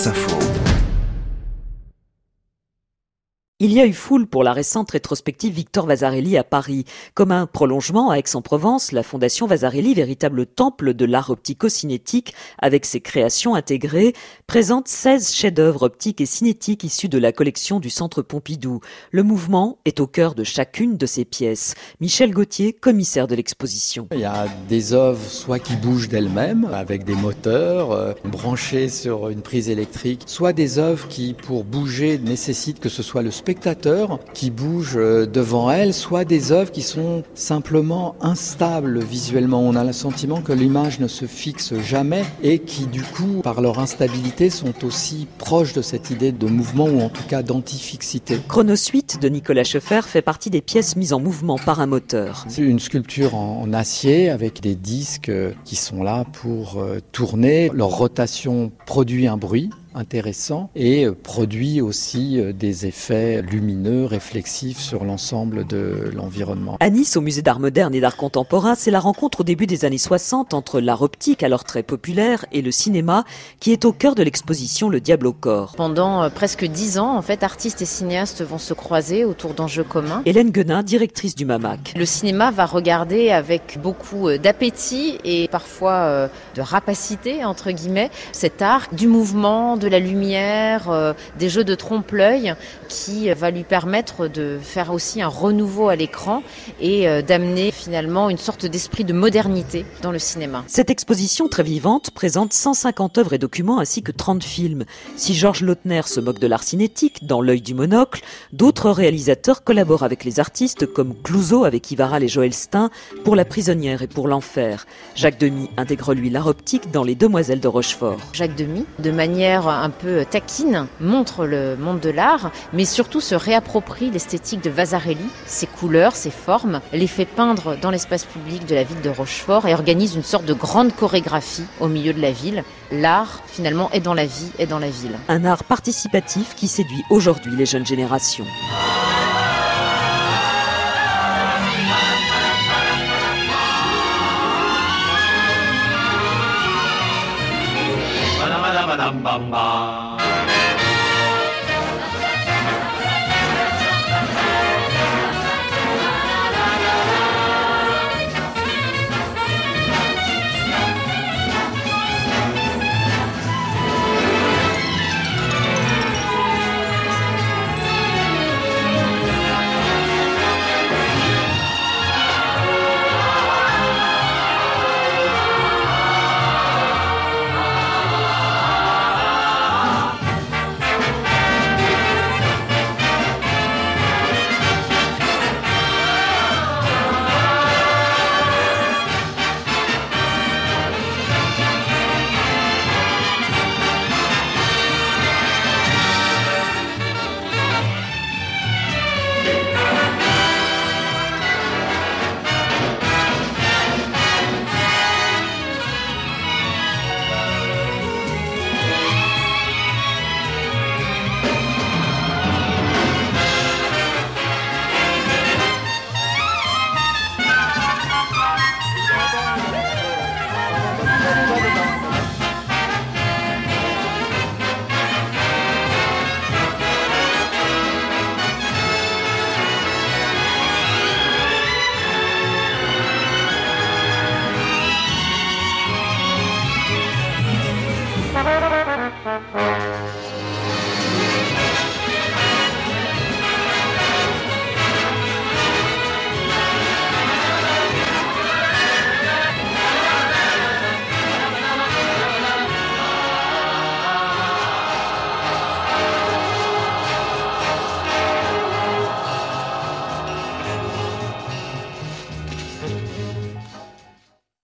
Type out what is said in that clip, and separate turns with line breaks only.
Wasserfall.
Il y a eu foule pour la récente rétrospective Victor Vasarely à Paris. Comme un prolongement à Aix-en-Provence, la Fondation Vasarely, véritable temple de l'art optico-cinétique avec ses créations intégrées, présente 16 chefs-d'œuvre optiques et cinétiques issus de la collection du Centre Pompidou. Le mouvement est au cœur de chacune de ces pièces. Michel Gauthier, commissaire de l'exposition.
Il y a des œuvres soit qui bougent d'elles-mêmes avec des moteurs euh, branchés sur une prise électrique, soit des œuvres qui pour bouger nécessitent que ce soit le spectateur spectateurs qui bougent euh, devant elle, soit des œuvres qui sont simplement instables visuellement. On a le sentiment que l'image ne se fixe jamais et qui du coup, par leur instabilité, sont aussi proches de cette idée de mouvement ou en tout cas d'antifixité.
Chronosuite de Nicolas Schoeffer fait partie des pièces mises en mouvement par un moteur.
C'est une sculpture en acier avec des disques qui sont là pour euh, tourner. Leur rotation produit un bruit intéressant et euh, produit aussi euh, des effets lumineux, réflexifs sur l'ensemble de l'environnement.
À Nice, au musée d'art moderne et d'art contemporain, c'est la rencontre au début des années 60 entre l'art optique, alors très populaire, et le cinéma, qui est au cœur de l'exposition Le Diable au corps.
Pendant euh, presque dix ans, en fait, artistes et cinéastes vont se croiser autour d'enjeux communs.
Hélène Guenin, directrice du MAMAC.
Le cinéma va regarder avec beaucoup d'appétit et parfois de rapacité, entre guillemets, cet art du mouvement, de la lumière, euh, des jeux de trompe-l'œil qui va lui permettre de faire aussi un renouveau à l'écran et euh, d'amener finalement une sorte d'esprit de modernité dans le cinéma.
Cette exposition très vivante présente 150 œuvres et documents ainsi que 30 films. Si Georges Lautner se moque de l'art cinétique dans L'œil du monocle, d'autres réalisateurs collaborent avec les artistes comme Clouseau avec Ivaral et Joël Stein pour La prisonnière et pour l'enfer. Jacques Demy intègre lui l'art optique dans Les Demoiselles de Rochefort.
Jacques Demy, de manière un peu taquine, montre le monde de l'art, mais surtout se réapproprie l'esthétique de Vasarely, ses couleurs, ses formes, les fait peindre dans l'espace public de la ville de Rochefort et organise une sorte de grande chorégraphie au milieu de la ville. L'art, finalement, est dans la vie, est dans la ville.
Un art participatif qui séduit aujourd'hui les jeunes générations.
Bana bana bana bam bam. Música